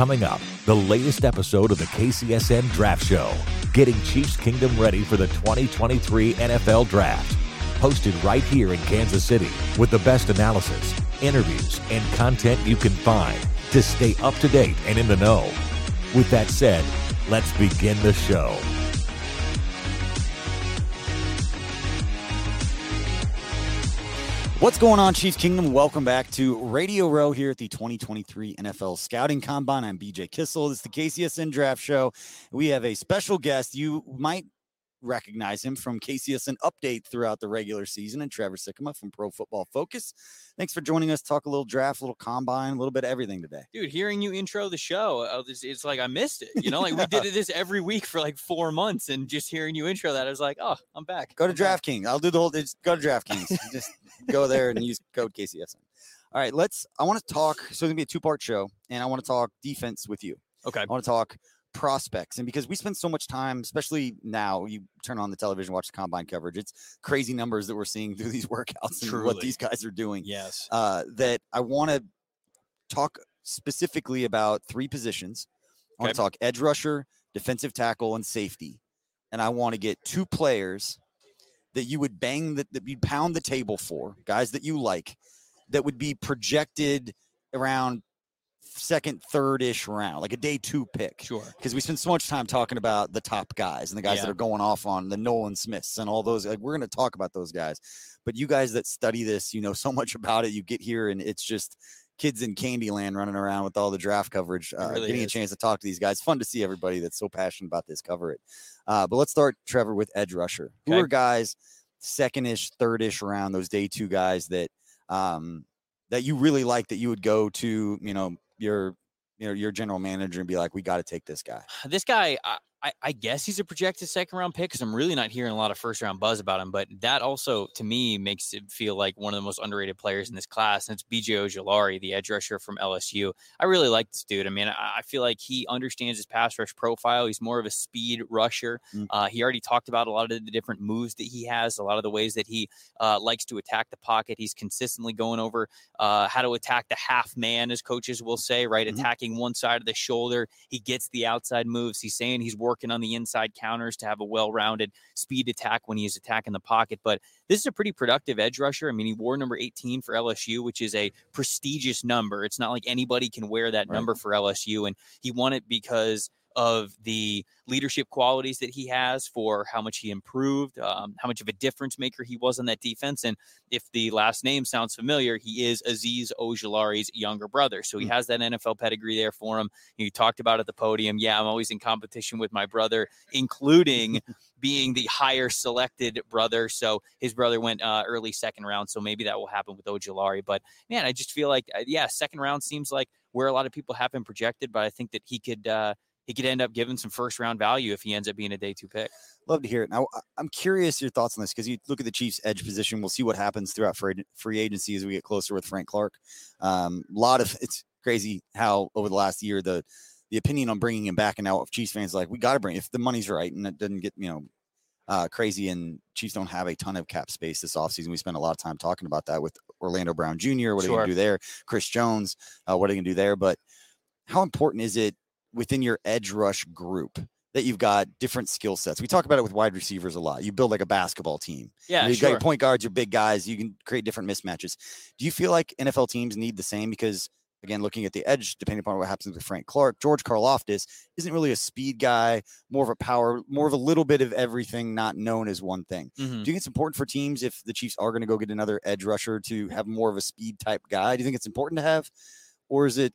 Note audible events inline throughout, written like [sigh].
Coming up, the latest episode of the KCSN Draft Show, getting Chiefs Kingdom ready for the 2023 NFL Draft. Hosted right here in Kansas City with the best analysis, interviews, and content you can find to stay up to date and in the know. With that said, let's begin the show. What's going on, Chiefs Kingdom? Welcome back to Radio Row here at the 2023 NFL Scouting Combine. I'm BJ Kissel. This is the KCSN Draft Show. We have a special guest. You might recognize him from KCSN Update throughout the regular season and Trevor Sikkema from Pro Football Focus. Thanks for joining us. Talk a little draft, a little combine, a little bit of everything today. Dude, hearing you intro the show, uh, it's, it's like I missed it. You know, like we did [laughs] this every week for like four months, and just hearing you intro that, I was like, oh, I'm back. Go to. DraftKings. I'll do the whole. Just go to DraftKings. just go there and use code KCSN. All right, let's. I want to talk. So it's gonna be a two part show, and I want to talk defense with you. Okay. I want to talk prospects. And because we spend so much time, especially now, you turn on the television, watch the combine coverage, it's crazy numbers that we're seeing through these [laughs] workouts and what these guys are doing. Yes. Uh, that I want to talk specifically about three positions. I want Okay. to talk edge rusher, defensive tackle, and safety. And I want to get two players that you would bang that, that you'd pound the table for, guys that you like, that would be projected around second, third ish round, like a day two pick Sure. because we spend so much time talking about the top guys and the guys that are going off on the Nolan Smiths and all those. Like we're going to talk about those guys, but you guys that study this, you know so [laughs] much about it. You get here and it's just kids in Candyland running around with all the draft coverage. Uh, really getting a chance to talk to these guys, fun to see everybody that's so passionate about this. Cover it. Uh, but let's start, Trevor, with edge rusher. Who are guys second-ish, third-ish round? Those day two guys that um, that you really like that you would go to, you know, your you know your general manager and be like, we got to take this guy. This guy, I, I guess he's a projected second round pick because I'm really not hearing a lot of first round buzz about him. But that also, to me, makes it feel like one of the most underrated players in this class. And it's BJ Ojulari, the edge rusher from LSU. I really like this dude. I mean, I, I feel like he understands his pass rush profile. He's more of a speed rusher. Mm. Uh, he already talked about a lot of the different moves that he has, a lot of the ways that he uh, likes to attack the pocket. He's consistently going over uh, how to attack the half man, as coaches will say, right? Mhm. Attacking one side of the shoulder. He gets the outside moves. He's saying he's working on the inside counters to have a well rounded speed attack when he is attacking the pocket. But this is a pretty productive edge rusher. I mean, he wore number 18 for LSU, which is a prestigious number. It's not like anybody can wear that Right. number for LSU. And he won it because of the leadership qualities that he has for how much he improved, um, how much of a difference maker he was on that defense. And if the last name sounds familiar, he is Azeez Ojulari's younger brother. So he Mm. has that NFL pedigree there for him. You talked about at the podium. Yeah, I'm always in competition with my brother, including [laughs] being the higher selected brother. So his brother went uh, early second round. So maybe that will happen with Ojulari. But man, I just feel like, uh, yeah, second round seems like where a lot of people have him projected. But I think that he could, uh, he could end up giving some first round value if he ends up being a day two pick. Love to hear it. Now, I- I'm curious your thoughts on this because you look at the Chiefs' edge position. We'll see what happens throughout free, agency as we get closer with Frank Clark. A um, lot of it's crazy how over the last year the the opinion on bringing him back and now Chiefs fans like we got to bring if the money's right and it doesn't get you know uh, crazy. And Chiefs don't have a ton of cap space this offseason. We spent a lot of time talking about that with Orlando Brown Jr. What are you going to do there? Chris Jones, uh, what are you going to do there? But how important is it within your edge rush group that you've got different skill sets? We talk about it with wide receivers a lot. You build like a basketball team. Yeah, You've got your point guards, your big guys. You can create different mismatches. Do you feel like NFL teams need the same? Because again, looking at the edge, depending upon what happens with Frank Clark, George Karlaftis isn't really a speed guy, more of a power, more of a little bit of everything, not known as one thing. Mhm. Do you think it's important for teams if the Chiefs are going to go get another edge rusher to have more of a speed type guy? Do you think it's important to have, or is it?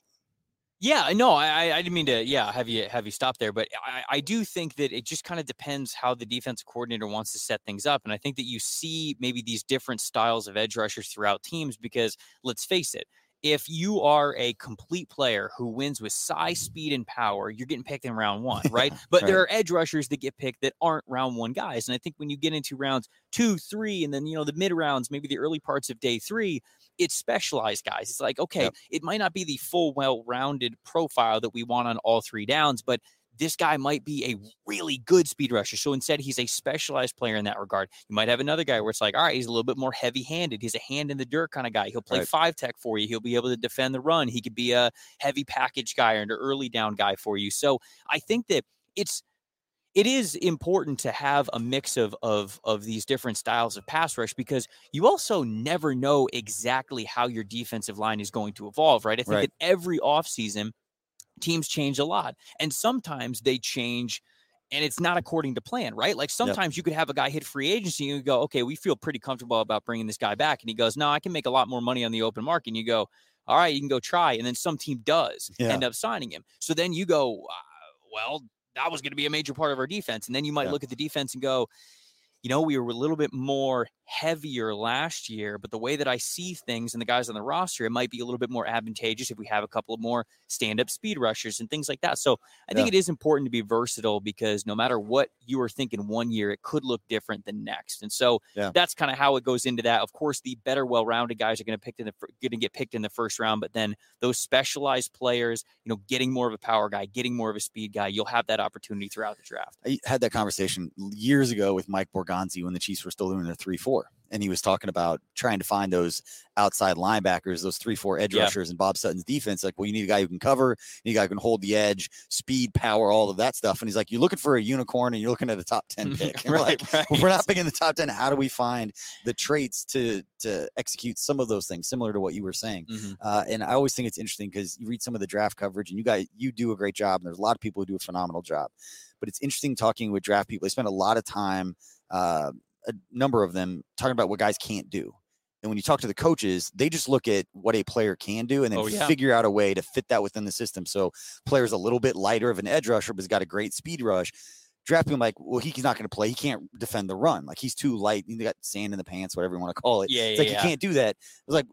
Yeah, no, I I- didn't mean to. Yeah, have you have you stop there, but I, I do think that it just kind of depends how the defensive coordinator wants to set things up, and I think that you see maybe these different styles of edge rushers throughout teams because let's face it. If you are a complete player who wins with size, speed, and power, you're getting picked in round one, [laughs] right? But there are edge rushers that get picked that aren't round one guys. And I think when you get into rounds two, three, and then, you know, the mid rounds, maybe the early parts of day three, it's specialized guys. It's like, okay, Yep. it might not be the full, well rounded profile that we want on all three downs, but this guy might be a really good speed rusher. So instead, he's a specialized player in that regard. You might have another guy where it's like, all right, he's a little bit more heavy handed. He's a hand in the dirt kind of guy. He'll play Right. five tech for you. He'll be able to defend the run. He could be a heavy package guy or an early down guy for you. So I think that it's it is important to have a mix of of of these different styles of pass rush because you also never know exactly how your defensive line is going to evolve, right? I think Right. that every offseason teams change a lot and sometimes they change and it's not according to plan, right? Like sometimes you could have a guy hit free agency and you go, okay, we feel pretty comfortable about bringing this guy back. And he goes, no, I can make a lot more money on the open market. And you go, all right, you can go try. And then some team does Yeah. end up signing him. So then you go, uh, well, that was going to be a major part of our defense. And then you might Yeah. look at the defense and go, you know, we were a little bit more heavier last year, but the way that I see things and the guys on the roster, it might be a little bit more advantageous if we have a couple of more stand up speed rushers and things like that. So I think Yeah. it is important to be versatile because no matter what you are thinking one year, it could look different than next. And so Yeah. that's kind of how it goes into that. Of course, the better, well rounded guys are going to pick in the going to get picked in the first round, but then those specialized players, you know, getting more of a power guy, getting more of a speed guy, you'll have that opportunity throughout the draft. I had that conversation years ago with Mike Borgonzi when the Chiefs were still doing their three four, and he was talking about trying to find those outside linebackers, those three four edge Yeah. rushers, and Bob Sutton's defense. Like, well, you need a guy who can cover, you need a guy who can hold the edge, speed, power, all of that stuff. And he's like, you're looking for a unicorn, and you're looking at a top ten [laughs] pick. And we're like, right. if we're not picking the top ten, how do we find the traits to to execute some of those things, similar to what you were saying? Mhm. Uh, and I always think it's interesting because you read some of the draft coverage, and you guys you do a great job. And there's a lot of people who do a phenomenal job. But it's interesting talking with draft people. They spend a lot of time, uh, a number of them, talking about what guys can't do. And when you talk to the coaches, they just look at what a player can do and then Oh, yeah. figure out a way to fit that within the system. So players a little bit lighter of an edge rusher, but has got a great speed rush. Draft him like, well, he's not going to play. He can't defend the run. Like he's too light. He got sand in the pants, whatever you want to call it. Yeah, It's yeah, like yeah. you can't do that. It was like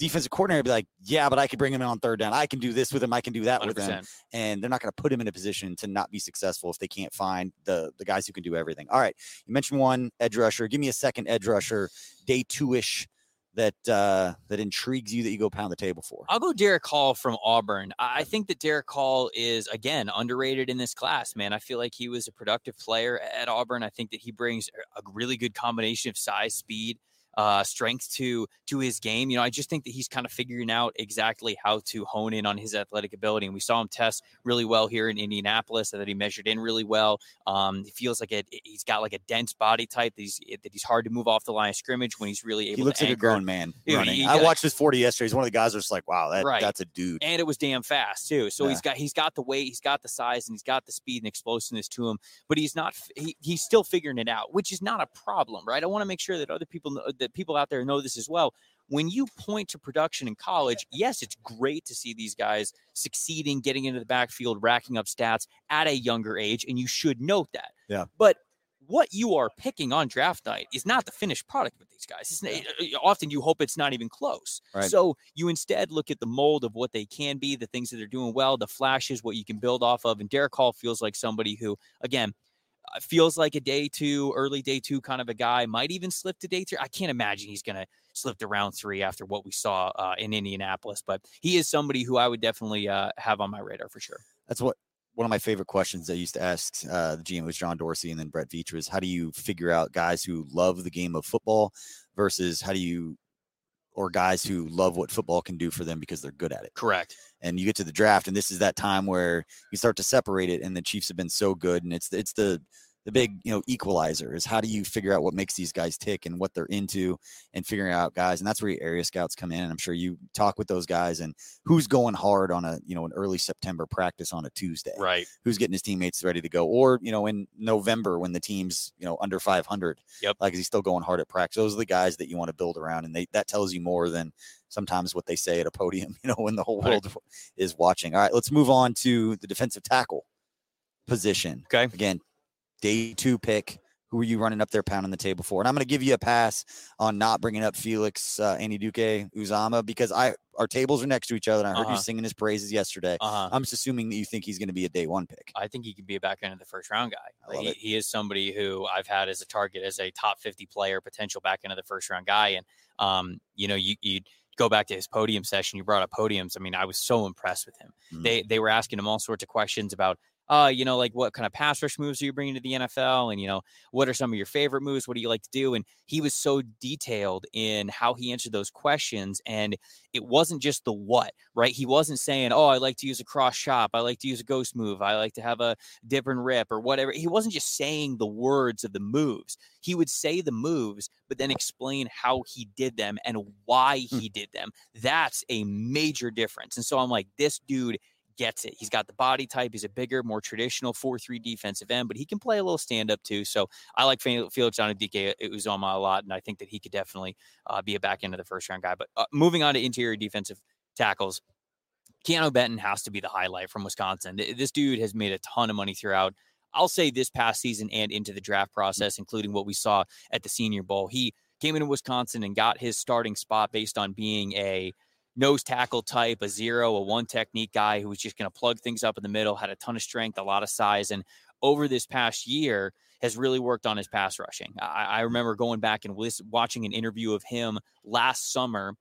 defensive coordinator would be like, yeah, but I could bring him in on third down. I can do this with him. I can do that with him. And they're not going to put him in a position to not be successful if they can't find the the guys who can do everything. All right, you mentioned one edge rusher. Give me a second edge rusher, day two ish, that uh, that intrigues you that you go pound the table for. I'll go Derick Hall from Auburn. I think that Derick Hall is again underrated in this class, man. I feel like he was a productive player at Auburn. I think that he brings a really good combination of size, speed, uh, strength to to his game. You know, I just think that he's kind of figuring out exactly how to hone in on his athletic ability. And we saw him test really well here in Indianapolis, and that he measured in really well. Um, he feels like a, he's got like a dense body type that he's that he's hard to move off the line of scrimmage when he's really able. He looks like a grown man Dude, running. he I got- watched his 40 yesterday. He's one of the guys that's like, wow, that Right. that's a dude. and it was damn fast too. So he's Yeah. got he's got the weight, he's got the size, and he's got the speed and explosiveness to him. But he's not he, he's still figuring it out, which is not a problem, right? I want to make sure that other people know, that people out there know this as well. When you point to production in college, yes, it's great to see these guys succeeding, getting into the backfield, racking up stats at a younger age, and you should note that. Yeah. But what you are picking on draft night is not the finished product with these guys. It's, eh, eh, often you hope it's not even close. Right. So you instead look at the mold of what they can be, the things that they're doing well, the flashes, what you can build off of. And Derick Hall feels like somebody who, again, feels like a day two, early day two kind of a guy. Might even slip to day three. I can't imagine he's going to slip to round three after what we saw uh, in Indianapolis. But he is somebody who I would definitely uh, have on my radar for sure. That's what one of my favorite questions I used to ask uh, the GM was John Dorsey and then Brett Veach was how do you figure out guys who love the game of football versus how do you or guys who love what football can do for them because they're good at it. Correct. And you get to the draft, and this is that time where you start to separate it. And the Chiefs have been so good, and it's it's the the big you know equalizer is how do you figure out what makes these guys tick and what they're into and figuring out guys and that's where your area scouts come in and i'm sure you talk with those guys and who's going hard on a you know an early september practice on a tuesday Right. who's getting his teammates ready to go or you know in november when the team's you know under 500 Yep. like is he still going hard at practice those are the guys that you want to build around and they that tells you more than sometimes what they say at a podium [laughs] you know when the whole Right. world is watching all right let's move on to the defensive tackle position Okay. again day two pick. Who are you running up there pounding the table for? And I'm going to give you a pass on not bringing up Felix uh, Duque Uzama because I our tables are next to each other. And I heard Uh-huh. you singing his praises yesterday. Uh huh. I'm just assuming that you think he's going to be a day one pick. I think he could be a back end of the first round guy. He, he is somebody who I've had as a target as a top 50 player, potential back end of the first round guy. And, um, you know, you, you go back to his podium session, you brought up podiums. I mean, I was so impressed with him. Mm. They, they were asking him all sorts of questions about, uh, you know, like what kind of pass rush moves are you bringing to the NFL? And, you know, what are some of your favorite moves? What do you like to do? And he was so detailed in how he answered those questions. And it wasn't just the what, right? He wasn't saying, oh, I like to use a cross chop. I like to use a ghost move. I like to have a dip and rip or whatever. He wasn't just saying the words of the moves. He would say the moves, but then explain how he did them and why Hmm. he did them. That's a major difference. And so I'm like, this dude gets it. He's got the body type. He's a bigger, more traditional 4-3 defensive end, but he can play a little stand up too. So I like Fe- Felix Anudike-Uzomah a lot, and I think that he could definitely uh, be a back end of the first round guy. But uh, moving on to interior defensive tackles, Keanu Benton has to be the highlight from Wisconsin. This dude has made a ton of money throughout. I'll say this past season and into the draft process, including what we saw at the Senior Bowl. He came into Wisconsin and got his starting spot based on being a nose tackle type, a zero, a one technique guy who was just going to plug things up in the middle, had a ton of strength, a lot of size, and over this past year has really worked on his pass rushing. I, I remember going back and watching an interview of him last summer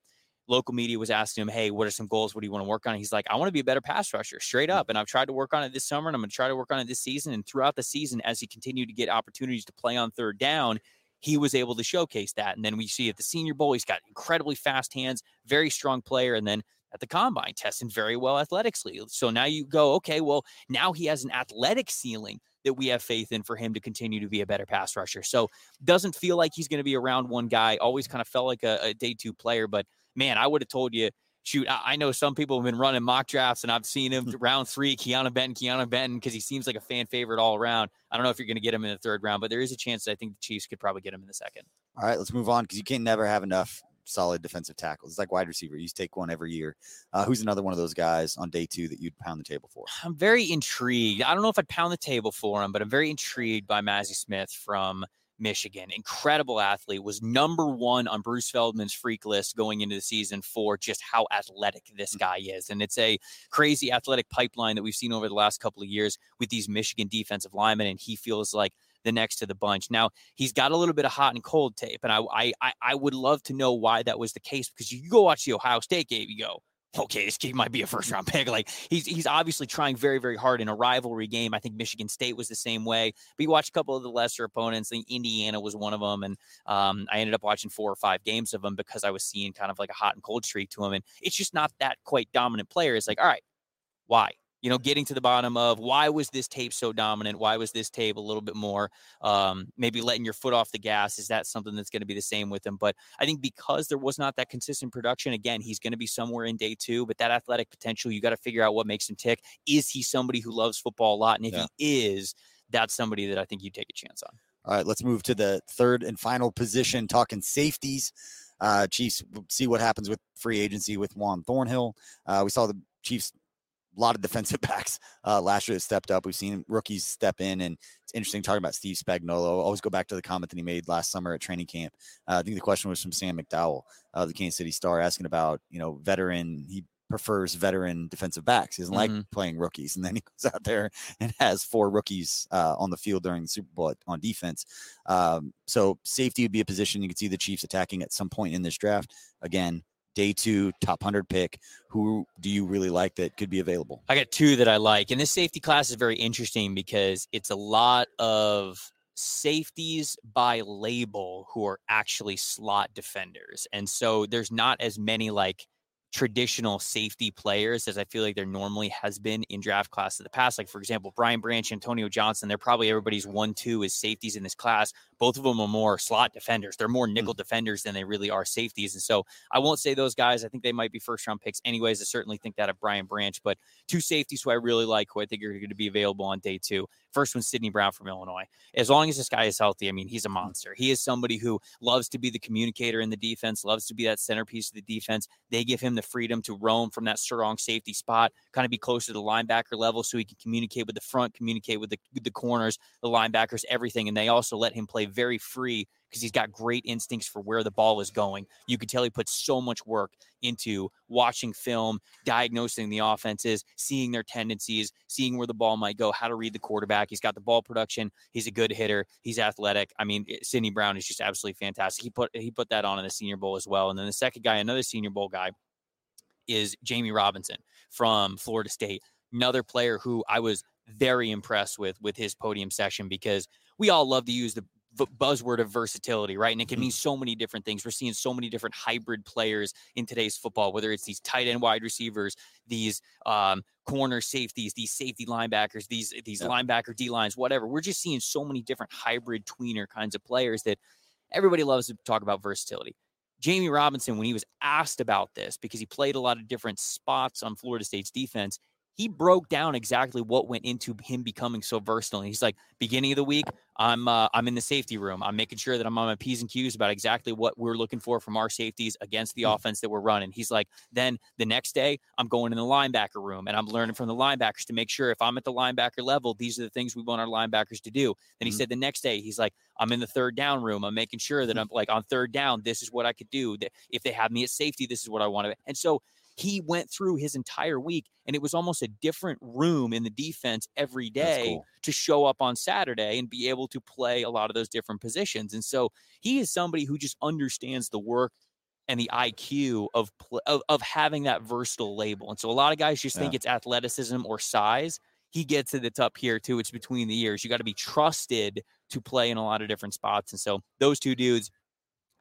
local media was asking him, Hey, what are some goals? What do you want to work on? He's like, I want to be a better pass rusher, straight mm. up. And I've tried to work on it this summer and I'm going to try to work on it this season. And throughout the season, as he continued to get opportunities to play on third down, he was able to showcase that. And then we see at the Senior Bowl, he's got incredibly fast hands, very strong player. And then at the combine, testing very well athletically. So now you go, okay, well, now he has an athletic ceiling that we have faith in for him to continue to be a better pass rusher. So doesn't feel like he's going to be a round one guy. Always kind of felt like a, a day two player, but man, I would have told you. Shoot, I, I know some people have been running mock drafts, and I've seen him round three, Keanu Benton, Keanu Benton, because he seems like a fan favorite all around. I don't know if you're going to get him in the third round, but there is a chance that I think the Chiefs could probably get him in the second. All right, let's move on because you can never have enough solid defensive tackles. It's like wide receiver. You take one every year. Uh, who's another one of those guys on day two that you'd pound the table for? I'm very intrigued. I don't know if I'd pound the table for him, but I'm very intrigued by Mazi Smith from Michigan. Incredible athlete, was number one on Bruce Feldman's freak list going into the season for just how athletic this mm. guy is. And it's a crazy athletic pipeline that we've seen over the last couple of years with these Michigan defensive linemen. And he feels like the next to the bunch. Now he's got a little bit of hot and cold tape, and I I I, I would love to know why that was the case because you go watch the Ohio State game, you go, okay, this kid might be a first round pick. Like he's he's obviously trying very very hard in a rivalry game. I think Michigan State was the same way. But you watch a couple of the lesser opponents. I think Indiana was one of them, and um, I ended up watching four or five games of them because I was seeing kind of like a hot and cold streak to him, and it's just not that quite dominant player. It's like, all right, why? You know, getting to the bottom of why was this tape so dominant? Why was this tape a little bit more um, maybe letting your foot off the gas? Is that something that's going to be the same with him? But I think because there was not that consistent production, again, he's going to be somewhere in day two, but that athletic potential, you got to figure out what makes him tick. Is he somebody who loves football a lot? And if Yeah. he is, that's somebody that I think you take a chance on. All right, let's move to the third and final position, talking safeties. Uh, Chiefs see what happens with free agency with Juan Thornhill. Uh, we saw the Chiefs a lot of defensive [laughs] backs uh, last year that stepped up. We've seen rookies step in, and it's interesting talking about Steve Spagnuolo. I always go back to the comment that he made last summer at training camp. Uh, I think the question was from Sam McDowell, uh, the Kansas City Star, asking about you know veteran. He prefers veteran defensive backs. He doesn't like Mhm. playing rookies, and then he [laughs] goes out there and has four rookies uh, on the field during the Super Bowl on defense. Um, so safety would be a position you could see the Chiefs attacking at some point in this draft. Again, day two, top 100 pick. Who do you really like that could be available? I got two that I like. And this safety class is very interesting because it's a lot of safeties by label who are actually slot defenders. And so there's not as many like traditional safety players as I feel like there normally has been in draft class in the past. Like, for example, Brian Branch, Antonio Johnson, they're probably everybody's one, two is safeties in this class. Both of them are more slot defenders. They're more nickel mm. defenders than they really are safeties. And so I won't say those guys. I think they might be first round picks anyways. I certainly think that of Brian Branch, but two safeties who I really like, who I think are going to be available on day two. First one, Sydney Brown from Illinois. As long as this guy is healthy, I mean, he's a mm. monster. He is somebody who loves to be the communicator in the defense, loves to be that centerpiece of the defense. They give him the freedom to roam from that strong safety spot, kind of be closer to the linebacker level so he can communicate with the front, communicate with the, the corners, the linebackers, everything. And they also let him play very free because he's got great instincts for where the ball is going. You could tell he puts so much work into watching film, diagnosing the offenses, seeing their tendencies, seeing where the ball might go, how to read the quarterback. He's got the ball production. He's a good hitter. He's athletic. I mean, Sydney Brown is just absolutely fantastic. He put he put that on in the Senior Bowl as well. And then the second guy, another Senior Bowl guy, is Jammie Robinson from Florida State. Another player who I was very impressed with with his podium session because we all love to use the buzzword of versatility, right? And it can mm-hmm. mean so many different things. We're seeing so many different hybrid players in today's football, whether it's these tight end wide receivers, these um, corner safeties, these safety linebackers, these these yeah. linebacker D lines, whatever. We're just seeing so many different hybrid tweener kinds of players that everybody loves to talk about versatility. Jammie Robinson, when he was asked about this, because he played a lot of different spots on Florida State's defense, he broke down exactly what went into him becoming so versatile. he's like, beginning of the week, I'm uh, I'm in the safety room. I'm making sure that I'm on my p's and q's about exactly what we're looking for from our safeties against the mm-hmm. offense that we're running. He's like, then the next day, I'm going in the linebacker room and I'm learning from the linebackers to make sure if I'm at the linebacker level, these are the things we want our linebackers to do. Then he mm-hmm. said the next day, he's like, I'm in the third down room. I'm making sure that I'm like on third down. This is what I could do. That if they have me at safety, this is what I want to. And so he went through his entire week and it was almost a different room in the defense every day cool. to show up on Saturday and be able to play a lot of those different positions. And so he is somebody who just understands the work and the IQ of, of, of having that versatile label. And so a lot of guys just yeah. think it's athleticism or size. He gets it. It's up here too. It's between the years. You got to be trusted to play in a lot of different spots. And so those two dudes,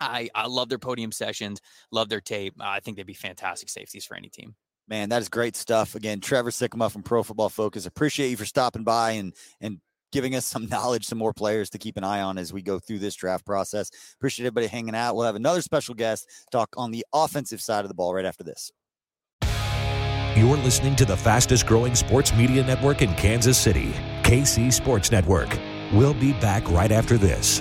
I, I love their podium sessions, love their tape. Uh, I think they'd be fantastic safeties for any team. Man, that is great stuff. Again, Trevor Sikkema from Pro Football Focus. Appreciate you for stopping by and and giving us some [laughs] knowledge, some more players to keep an eye on as we go through this draft process. Appreciate everybody hanging out. We'll have another special guest talk on the offensive side of the ball right after this. You're listening to the fastest growing sports media network in Kansas City, KC Sports Network. We'll be back right after this.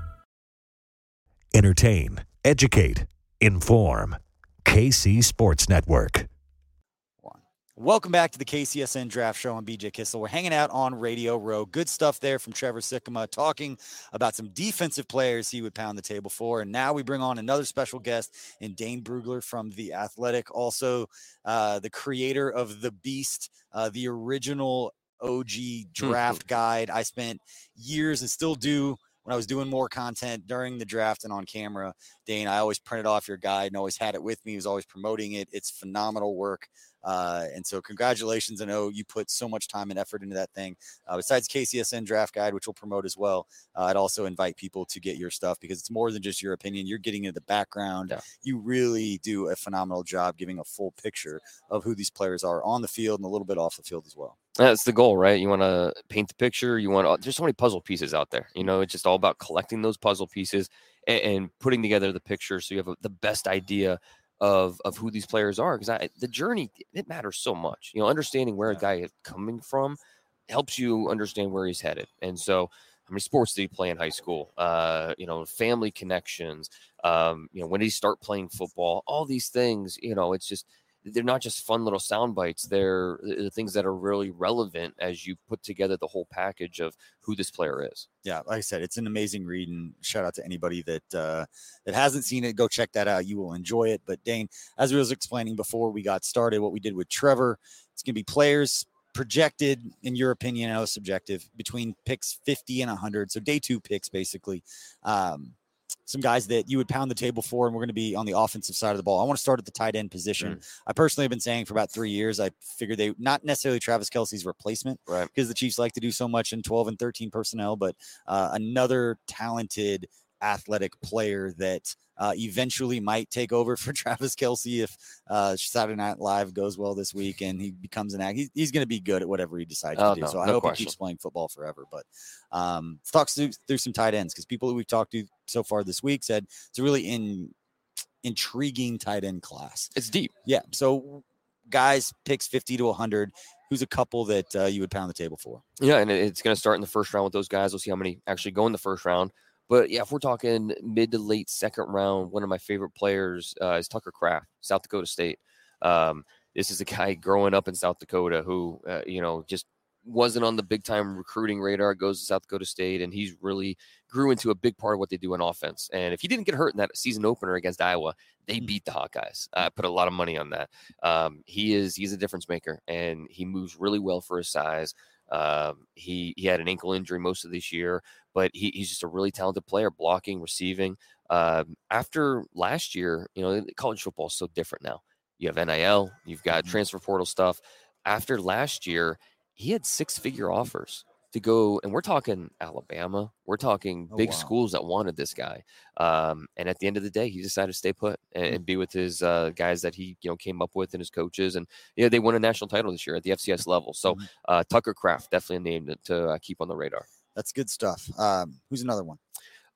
entertain, educate, inform. KC Sports Network. Welcome back to the KCSN Draft Show. I'm BJ Kissel. We're hanging out on Radio Row. Good stuff there from Trevor Sikkema talking about some defensive players he would pound the table for. And now we bring on another special guest in Dane Brugler from The Athletic, also uh, the creator of The Beast, uh, the original OG draft guide. I spent years and still do when I was doing more content during the draft and on camera. Dane, I always printed off your guide and always had it with me. He was always promoting it. It's phenomenal work. Uh, and so, congratulations. I know you put so much time and effort into that thing. Uh, besides KCSN Draft Guide, which we'll promote as well, uh, I'd also invite people to get your stuff because it's more than just your opinion. You're getting into the background. Yeah. You really do a phenomenal job giving a full picture of who these players are on the field and a little bit off the field as well. That's the goal, right? You want to paint the picture. You want there's so many puzzle pieces out there. You know, it's just all about collecting those puzzle pieces and, and putting together the picture so you have a, the best idea of of who these players are. Because the journey it matters so much. You know, understanding where Yeah. a guy is coming from helps you understand where he's headed. And so, how many sports did he play in high school? Uh, you know, family connections. Um, you know, when did he start playing football? All these things. You know, it's just they're not just fun little sound bites. They're the things that are really relevant as you put together the whole package of who this player is. yeah, like I said, it's an amazing read, and shout out to anybody that uh, that hasn't seen it. Go check that out; you will enjoy it. But Dane, as we was explaining before we got started, what we did with Trevor, it's going to be players projected, in your opinion, I subjective, between picks 50 and 100. So day two picks, basically. Um, some guys that you would pound the table for, and we're going to be on the offensive side of the ball. I want to start at the tight end position. I personally have been saying for about three years, I figured they not necessarily Travis Kelce's replacement, Right. Because the Chiefs like to do so much in 12 and 13 personnel, but uh, another talented athletic player that uh, eventually might take over for [laughs] Travis Kelce if uh, Saturday Night Live goes well this week and he becomes an act. He's, he's going to be good at whatever he decides Oh, to do. no, so I no hope question. he keeps playing football forever. But um, let's talk through, through some tight ends because people that we've talked to so far this week said it's a really in, intriguing tight end class. It's deep. Yeah. So guys picks 50 to 100. Who's a couple that uh, you would pound the table for? Yeah, and it's going to start in the first round with those guys. We'll see how many actually go in the first round. But yeah, if we're talking mid to late second round, one of my favorite players uh, is Tucker Kraft, South Dakota State. Um, this is a [laughs] guy growing up in South Dakota who, uh, you know, just wasn't on the big time recruiting radar. Goes to South Dakota State, and he's really grew into a big part of what they do in offense. And if he didn't get hurt in that season opener against Iowa, they Mm. beat the Hawkeyes. I put a lot of money on that. Um, he is he's a difference maker, and he moves really well for his size. Um, he he had an ankle injury most of this year, but he, he's just a really talented player, blocking, receiving. Um, after last year, you know, college football is so different now. You have NIL, you've got Mhm. transfer portal stuff. After last year, he had six figure offers to go, and we're talking Alabama, we're talking Oh, big wow. schools that wanted this guy. Um, and at the end of the day, he decided to stay put and, Hmm. and be with his uh, guys that he you know came up with and his coaches. And yeah, they won a national title this year at the FCS level. So Mhm. uh, Tucker Kraft definitely a name to, to uh, keep on the radar. That's good stuff. Um, who's another one?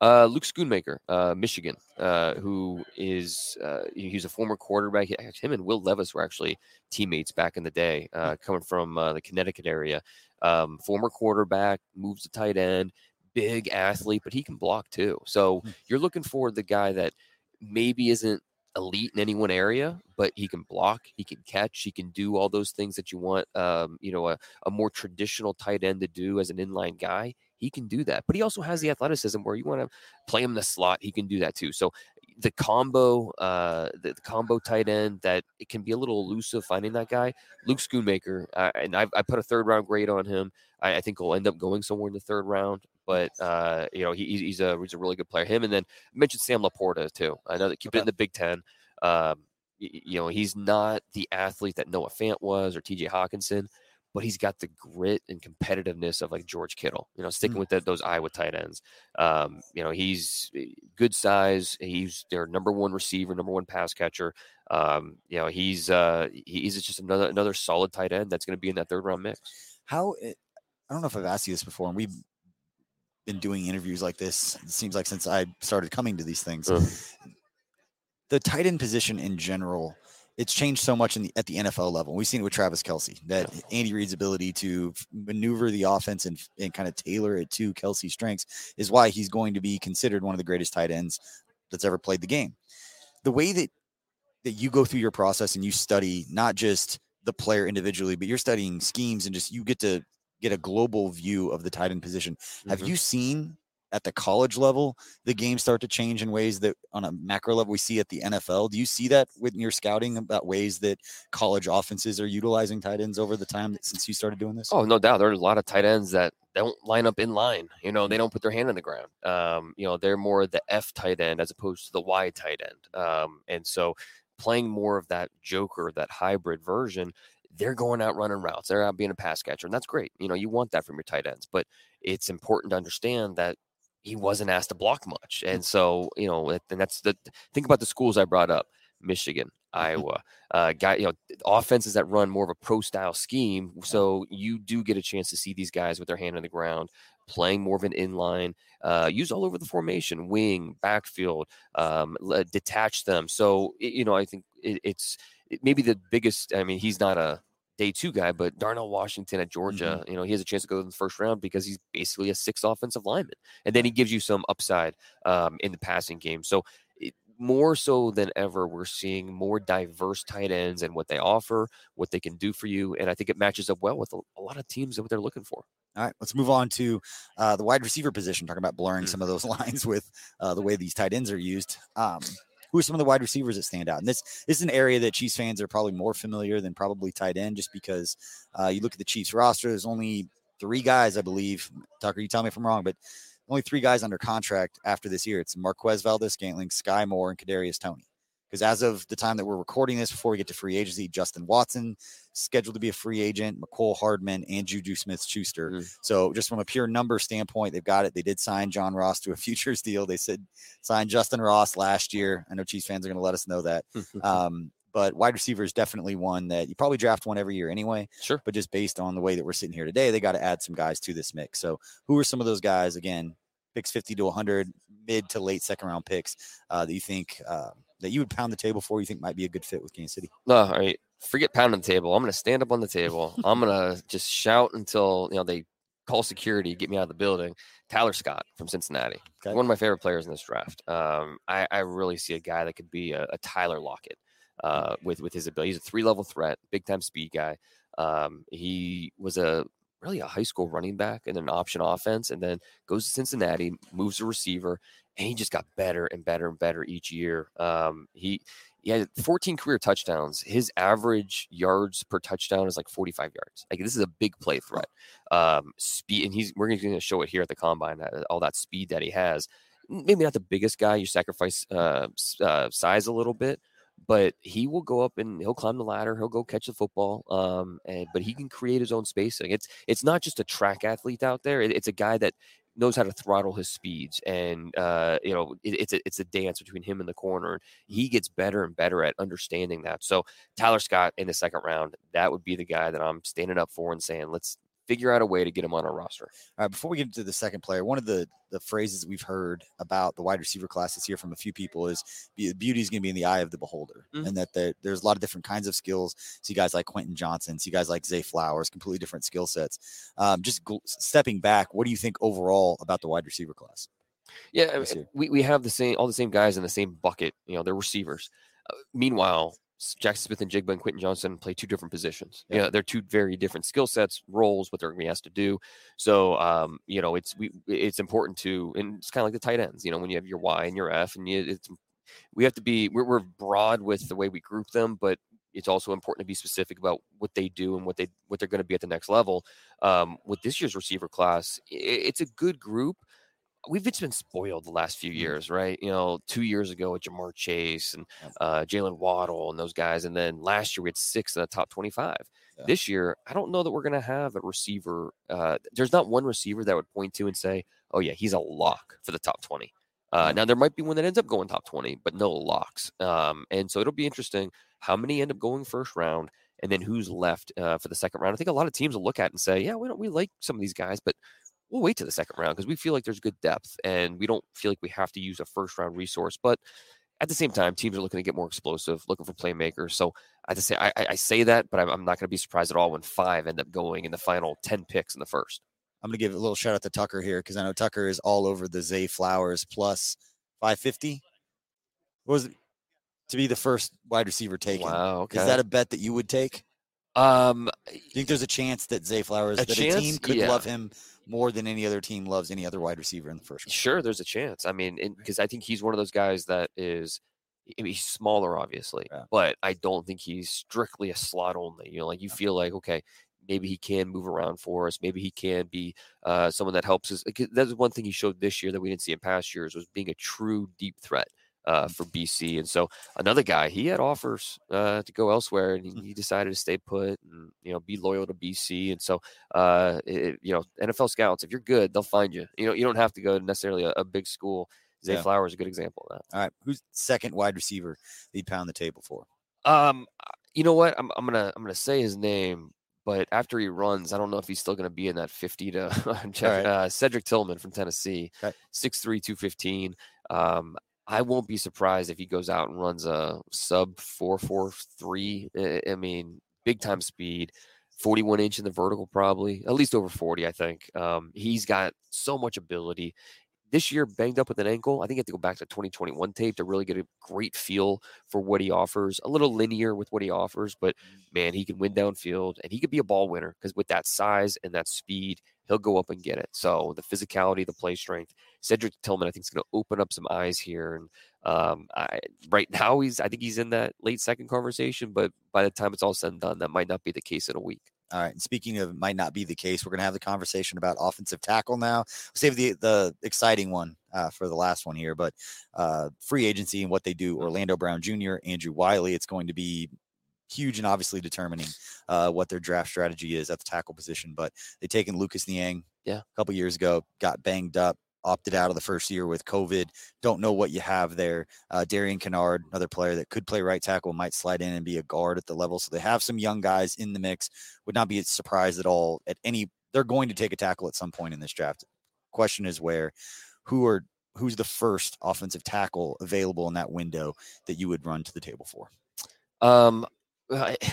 Uh, Luke Schoonmaker, uh, Michigan, uh, who is uh, he's a former quarterback. He- Him and Will Levis were actually teammates back in the day, uh, coming from uh, the Connecticut area. Um, former quarterback, moves to tight end, big athlete, but he can block too. So Hmm. you're looking for the guy that maybe isn't elite in any one area, but he can block, he can catch, he can do all those things that you want. Um, you know, a, a more traditional tight end to do as an inline guy. He can do that, but he also has the athleticism where you want to play him the slot. He can do that too. So the combo, uh, the, the combo tight end that it can be a little elusive finding that guy. Luke Schoonmaker, uh, and I, I put a third round grade on him. I, I think he'll end up going somewhere in the third round. But uh, you know he, he's- a he's a really good player. Him and then I mentioned Sam LaPorta too. I know that keep it in the Big Ten. Um, you know he's not the athlete that Noah Fant was or T.J. Hockenson, but he's got the grit and competitiveness of like George Kittle. You know, sticking Mm. with that, those Iowa tight ends. Um, you know, he's eh, good size. He's their number one receiver, number one pass catcher. Um, you know, he's uh, he- he's just another another solid tight end that's going to be in that third round mix. How it, I don't know if I've asked you this before, and we've been doing interviews like this. It seems like since I started coming to these things, Uh. the tight end position in general, it's changed so much in the at the NFL level. We've seen it with Travis Kelce that Andy Reid's ability to maneuver the offense and and kind of tailor it to Kelce's strengths is why he's going to be considered one of the greatest tight ends that's ever played the game. The way that that you go through your process and you study not just the player individually, but you're studying schemes and just you get to get a global view of the tight end position. Have Mhm. you seen at the college level the games start to change in ways that on a macro level we see at the NFL? Do you see that with your scouting about ways that college offenses are utilizing tight ends over the time since you started doing this? Oh, no doubt. There are a lot of tight ends that don't line up in line. You know, they don't put their hand on the ground. Um, you know, they're more the F tight end as opposed to the Y tight end. Um, and so playing more of that joker, that hybrid version, they're going out running routes. They're out being a pass catcher. And that's great. You know, you want that from your tight ends. But it's important to understand that he wasn't asked to block much. And so, you know, and that's the think about the schools I brought up. Michigan, Iowa, uh, guy, you know, offenses that run more of a pro style scheme. So you do get a chance to see these guys with their hand on the ground, playing more of an inline, uh, use all over the formation, wing, backfield, um, detach them. So you know, I think it, it's it, maybe the biggest. I mean, he's not a day two guy, but Darnell Washington at Georgia, you know, he has a chance to go in the first round because he's basically a six offensive lineman, and then he gives you some upside um, in the passing game. So it, more so than ever, we're seeing more diverse tight ends and what they offer, what they can do for you, and I think it matches up well with a, a lot of teams and what they're looking for. All right, let's move on to uh, the wide receiver position. Talking about blurring Mm. some of those [laughs] lines with uh, the way these tight ends are used. Um, who are some of the wide receivers that stand out? And this, this is an area that Chiefs fans are probably more familiar than probably tight end, just because uh, you look at the Chiefs roster. There's only three guys, I believe. Tucker, you tell me if I'm wrong, but only three guys under contract after this year. It's Marquez Valdes-Scantling, Sky Moore, and Kadarius Toney. Because as of the time that we're recording this, before we get to free agency, Justin Watson scheduled to be a free agent, Mecole Hardman, and Juju Smith Schuster. Mhm. So just from a pure number standpoint, they've got it. They did sign John Ross to a [laughs] futures deal. They said sign Justyn Ross last year. I know Chiefs fans are going to let us know that. [laughs] Um, but wide receiver is definitely one that you probably draft one every year anyway. Sure. But just based on the way that we're sitting here today, they got to add some guys to this mix. So who are some of those guys? Again, picks 50 to 100, mid to late second round picks uh, that you think uh, that you would pound the table for, you think might be a good fit with Kansas City? No, all right. Forget pounding the table. I'm going to stand up on the table. I'm going [laughs] to just shout until you know they call security, get me out of the building. Tyler Scott from Cincinnati, Okay. one of my favorite players in this draft. Um, I, I really see a guy that could be a, a Tyler Lockett uh, with with his ability. He's a three level threat, big time speed guy. Um, he was a really a high school running back and an option offense, and then goes to Cincinnati, moves to receiver, and he just got better and better and better each year. Um, he he had 14 career touchdowns. His average yards per touchdown is like 45 yards. Like this is a big play threat. Um, speed, and he's we're going to show it here at the combine. uh, all that speed that he has. Maybe not the biggest guy. You sacrifice uh, uh, size a little bit, but he will go up and he'll climb the ladder. He'll go catch the football. Um, and but he can create his own spacing. It's it's not just a track athlete out there. It- it's a guy that knows how to throttle his speeds and uh, you know it, it's a it's a dance between him and the corner he gets better and better at understanding that. So tyler scott in the second round that would be the guy that i'm standing up for and saying let's figure out a way to get him on our roster All right, before we get into the second player, one of the the phrases we've heard about the wide receiver class this year from a few people is be- beauty is going to be in the eye of the beholder, Mhm. and that there, there's a lot of different kinds of skills. See guys like Quentin Johnston, see guys like Zay Flowers, completely different skill sets. Um, just gl- stepping back, what do you think overall about the wide receiver class? Yeah, I this mean, year. we, we have the same all the same guys in the same bucket. You know, they're receivers. Uh, meanwhile, Jaxon Smith-Njigba and Quentin Johnston play two different positions. Yeah. You know, they're two very different skill sets, roles, what they're going to be asked to do. So, um, you know, it's we it's important to, and it's kind of like the tight ends. You know, when you have your Y and your F, and you, it's we have to be we're, we're broad with the way we group them, but it's also important to be specific about what they do and what they what they're going to be at the next level. Um, with this year's receiver class, i- it's a good group we've just been spoiled the last few Mhm. years, right? You know, two years ago with Ja'Marr Chase and uh, Jaylen Waddle and those guys, and then last year we had six in the top twenty-five. Yeah. This year, I don't know that we're going to have a receiver. Uh, there's not one receiver that would point to and say, "Oh yeah, he's a lock for the top 20." Uh, now there might be one that ends up going top 20, but no locks. Um, and so it'll be interesting how many end up going first round, and then who's left uh, for the second round. I think a lot of teams will look at it and say, "Yeah, we don't we like some of these guys, but we'll wait to the second round because we feel like there's good depth and we don't feel like we have to use a first round resource. But at the same time, teams are looking to get more explosive, looking for playmakers. So I just say I, I say that, but I'm, I'm not going to be surprised at all when five end up going in the final ten picks in the first. I'm going to give a little shout out to Tucker here because I know Tucker is all over the Zay Flowers plus 550. What was it to be the first wide receiver taken? Wow, okay. Is that a bet that you would take? Um, Do you think there's a chance that Zay Flowers, that a team could Yeah. love him more than any other team loves any other wide receiver in the first round? Sure, there's a chance. I mean, because I think he's one of those guys that is. I mean, he's smaller, obviously, Yeah. but I don't think he's strictly a slot only. You know, like you feel like okay, maybe he can move around for us. Maybe he can be uh, someone that helps us. That's one thing he showed this year that we didn't see in past years was being a true deep threat uh, for BC. And so another guy, he had offers uh, to go elsewhere, and he, Mm. he decided to stay put and you know be loyal to BC. And so uh, it, you know, NFL scouts, if you're good, they'll find you. You know, you don't have to go to necessarily a, a big school. Zay Yeah. Flowers is a good example of that. All right. Who's second wide receiver you'd pound the table for? Um, you know what? I'm, I'm gonna I'm gonna say his name, but after he runs, I don't know if he's still gonna be in that 50 to [laughs] uh, Cedric Tillman from Tennessee, Okay. 6'3", 215. Um, I won't be surprised if he goes out and runs a sub four four three. I I mean, big time speed. 41 inch in the vertical, probably at least over 40. I think um, he's got so much ability. This year, banged up with an ankle. I think you have to go back to 2021 tape to really get a great feel for what he offers. A little linear with what he offers, but man, he can win downfield and he could be a ball winner because with that size and that speed, he'll go up and get it. So the physicality, the play strength, Cedric Tillman, I think is going to open up some eyes here. And um, I, right now, he's I think he's in that late second conversation, but by the time it's all said and done, that might not be the case in a week. All right. And speaking of might not be the case, we're going to have the conversation about offensive tackle now. We'll save the the exciting one uh, for the last one here, but uh, free agency and what they do. Orlando Brown Jr., Andrew Wylie. It's going to be huge and obviously determining uh, what their draft strategy is at the tackle position. But they taken Lucas Niang, Yeah. a couple years ago, got banged up, opted out of the first year with COVID. Don't know what you have there. Uh, Darian Kinnard, another player that could play right tackle, might slide in and be a guard at the level. So they have some young guys in the mix. Would not be surprised at all at any. They're going to take a tackle at some point in this draft. Question is where, who are who's the first offensive tackle available in that window that you would run to the table for? Um,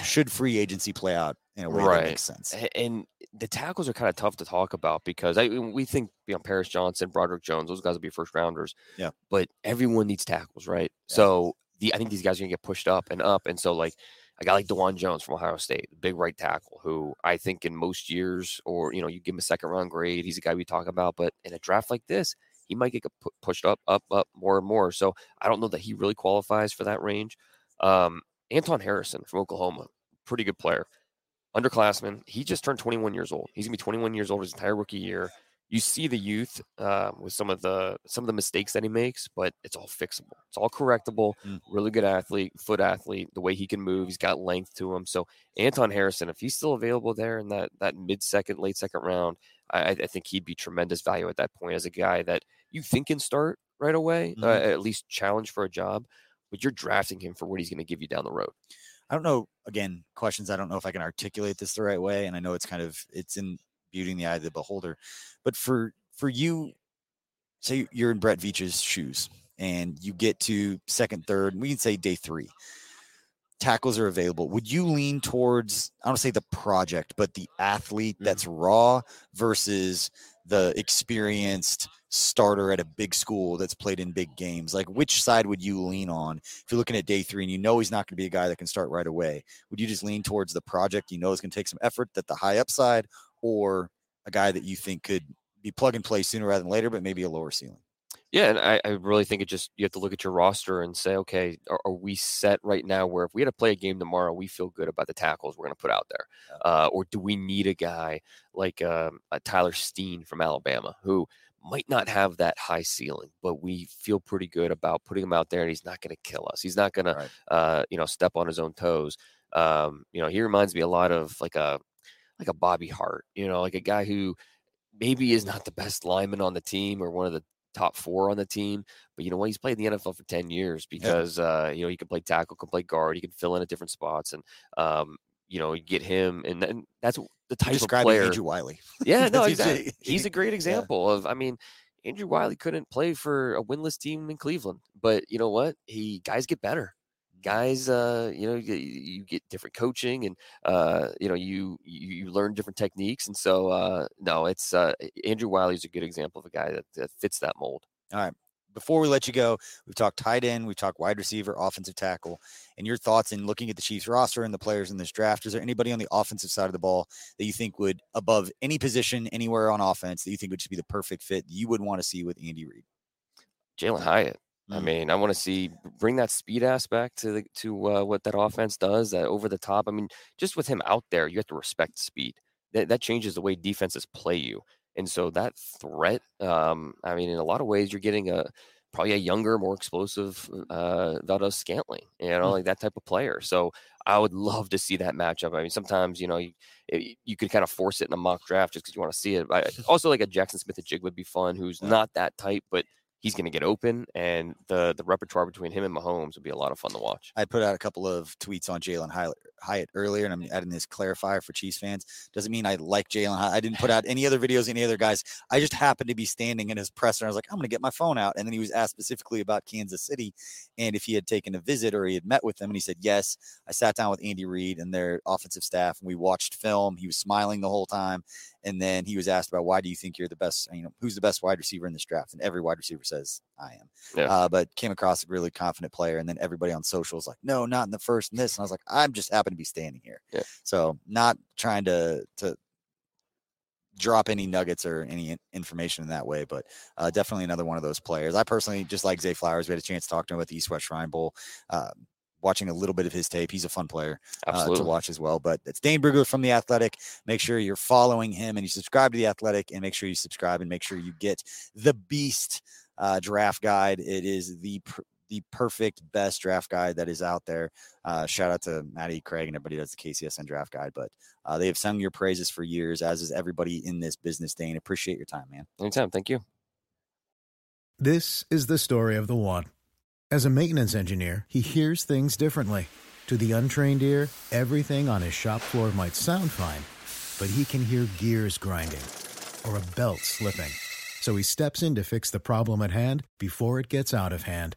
Should free agency play out in a way Right. that makes sense? And the tackles are kind of tough to talk about because I we think you know Paris Johnson, Broderick Jones, those guys will be first rounders. Yeah. But everyone needs tackles, right? Yeah. So the I think these guys are gonna get pushed up and up. And so like a guy like Dawand Jones from Ohio State, big right tackle, who I think in most years, or you know, you give him a second round grade, he's a guy we talk about. But in a draft like this, he might get pushed up, up, up more and more. So I don't know that he really qualifies for that range. Um, Anton Harrison from Oklahoma, pretty good player underclassman. He just turned 21 years old. He's gonna be 21 years old his entire rookie year. You see the youth uh, with some of the some of the mistakes that he makes, but it's all fixable. It's all correctable. Mm. Really good athlete, foot athlete. The way he can move, he's got length to him. So Anton Harrison, if he's still available there in that that mid second, late second round, I, I think he'd be tremendous value at that point as a guy that you think can start right away, uh, Mhm. at least challenge for a job. But you're drafting him for what he's going to give you down the road. I don't know. Again, questions. I don't know if I can articulate this the right way, and I know it's kind of it's in beauty in the eye of the beholder. But for for you, say you're in Brett Veach's shoes, and you get to second, third, we can say day three. Tackles are available. Would you lean towards I don't say the project, but the athlete Mhm. that's raw versus the experienced starter at a big school that's played in big games? Like, which side would you lean on if you're looking at day three and you know he's not going to be a guy that can start right away? Would you just lean towards the project you know is going to take some effort, that the high upside, or a guy that you think could be plug and play sooner rather than later, but maybe a lower ceiling? Yeah, and I, I really think it just you have to look at your roster and say, okay, are, are we set right now where if we had to play a game tomorrow, we feel good about the tackles we're going to put out there, uh, or do we need a guy like um, a Tyler Steen from Alabama who might not have that high ceiling, but we feel pretty good about putting him out there, and he's not going to kill us. He's not going Right. to, uh, you know, step on his own toes. Um, you know, he reminds me a lot of like a like a Bobby Hart, you know, like a guy who maybe is not the best lineman on the team or one of the top four on the team, but you know what? He's played in the NFL for 10 years because, uh, you know, he can play tackle, can play guard, he can fill in at different spots. And, um, you know, you get him, and then that's the type of player. Andrew Wylie. [laughs] Yeah, no, exactly. [laughs] He's a great example of. I mean, Andrew Wylie couldn't play for a winless team in Cleveland, but you know what? He guys get better. Guys, uh, you know, you, you get different coaching, and uh, you know, you, you learn different techniques, and so uh, no, it's uh, Andrew Wylie's a good example of a guy that, that fits that mold. Before we let you go, we've talked tight end, we've talked wide receiver, offensive tackle, and your thoughts in looking at the Chiefs roster and the players in this draft. Is there anybody on the offensive side of the ball that you think would, above any position anywhere on offense, that you think would just be the perfect fit you would want to see with Andy Reid? Jalin Hyatt. I Mm. mean, I want to see bring that speed aspect to the, to uh, what that offense does. That over the top. I mean, just with him out there, you have to respect speed. That that changes the way defenses play you. And so that threat. Um, I mean, in a lot of ways, you're getting a probably a younger, more explosive uh, Valdes-Scantling. You know, Mm. like that type of player. So I would love to see that matchup. I mean, sometimes you know you you- you could kind of force it in a mock draft just because you want to see it. I, [laughs] also, like a Jaxon Smith-Njigba would be fun, who's Yeah. not that type, but he's going to get open, and the the repertoire between him and Mahomes would be a lot of fun to watch. I put out a couple of tweets on Jalin Hyatt, Hyatt earlier, and I'm adding this clarifier for Chiefs fans. Doesn't mean I like Jalin Hyatt. I didn't put [laughs] out any other videos, any other guys. I just happened to be standing in his presser. And I was like, I'm going to get my phone out. And then he was asked specifically about Kansas City and if he had taken a visit or he had met with them. And he said, Yes. I sat down with Andy Reid and their offensive staff, and we watched film. He was smiling the whole time. And then he was asked about why do you think you're the best, you know, who's the best wide receiver in this draft? And every wide receiver says, I am Yeah. uh, but came across a really confident player. And then everybody on social was like, no, not in the first and this. And I was like, I'm just happen to be standing here. Yeah. So not trying to, to drop any nuggets or any information in that way, but uh, definitely another one of those players. I personally just like Zay Flowers. We had a chance to talk to him at the East West Shrine Bowl. Uh, Watching a little bit of his tape, he's a fun player uh, to watch as well. But it's Dane Brugler from the Athletic. Make sure you're following him and you subscribe to the Athletic, and make sure you subscribe and make sure you get the Beast uh, draft guide. It is the pr- the perfect best draft guide that is out there. Uh, shout out to Maddie Craig and everybody that's the KCSN draft guide. But uh, they have sung your praises for years, as is everybody in this business. Dane, appreciate your time, man. Anytime. Thank you. This is the story of the one. As a maintenance engineer, he hears things differently. To the untrained ear, everything on his shop floor might sound fine, but he can hear gears grinding or a belt slipping. So he steps in to fix the problem at hand before it gets out of hand.